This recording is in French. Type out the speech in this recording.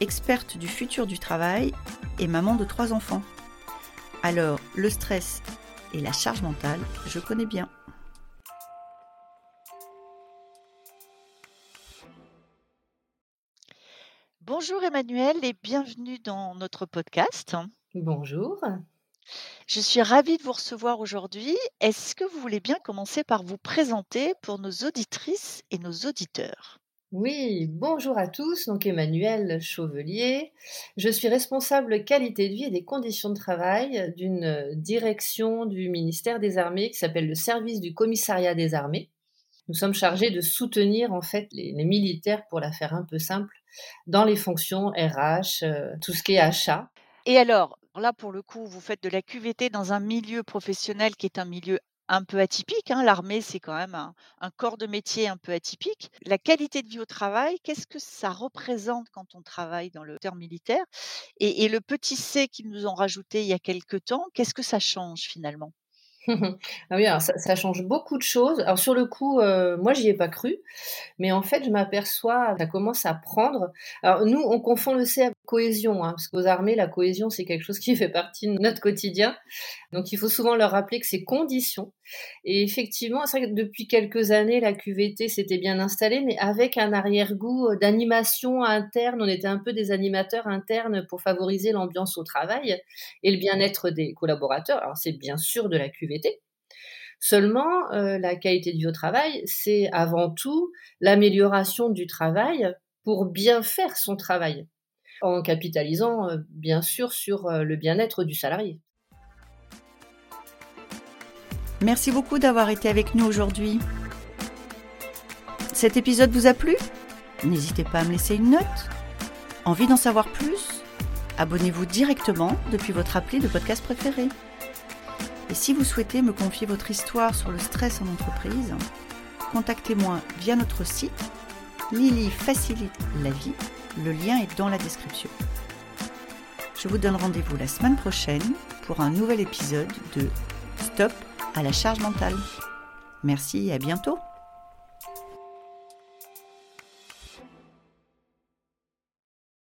experte du futur du travail et maman de trois enfants. Alors, le stress et la charge mentale, je connais bien. Bonjour Emmanuel et bienvenue dans notre podcast. Bonjour. Je suis ravie de vous recevoir aujourd'hui. Est-ce que vous voulez bien commencer par vous présenter pour nos auditrices et nos auditeurs? Oui, bonjour à tous. Donc Emmanuel Chauvelier. Je suis responsable qualité de vie et des conditions de travail d'une direction du ministère des Armées qui s'appelle le service du commissariat des armées. Nous sommes chargés de soutenir en fait les, militaires, pour la faire un peu simple, dans les fonctions RH, euh, tout ce qui est achat. Et alors, là pour le coup, vous faites de la QVT dans un milieu professionnel qui est un milieu un peu atypique. hein. L'armée, c'est quand même un, corps de métier un peu atypique. La qualité de vie au travail, qu'est-ce que ça représente quand on travaille dans le secteur militaire? Et, le petit C qu'ils nous ont rajouté il y a quelque temps, qu'est-ce que ça change finalement? Ah oui, alors ça, change beaucoup de choses. Alors sur le coup, euh, moi j'y ai pas cru, mais en fait je m'aperçois, ça commence à prendre. Alors nous, on confond le C cohésion, hein, parce qu'aux armées, la cohésion c'est quelque chose qui fait partie de notre quotidien. Donc il faut souvent leur rappeler que c'est condition. Et effectivement, c'est vrai que depuis quelques années, la QVT s'était bien installée, mais avec un arrière-goût d'animation interne. On était un peu des animateurs internes pour favoriser l'ambiance au travail et le bien-être des collaborateurs. Alors c'est bien sûr de la QVT. Seulement, euh, la qualité de vie au travail, c'est avant tout l'amélioration du travail pour bien faire son travail, en capitalisant euh, bien sûr sur euh, le bien-être du salarié. Merci beaucoup d'avoir été avec nous aujourd'hui. Cet épisode vous a plu? N'hésitez pas à me laisser une note. Envie d'en savoir plus? Abonnez-vous directement depuis votre appli de podcast préféré. Et si vous souhaitez me confier votre histoire sur le stress en entreprise, contactez-moi via notre site Lily facilite la vie. Le lien est dans la description. Je vous donne rendez-vous la semaine prochaine pour un nouvel épisode de Stop à la charge mentale. Merci et à bientôt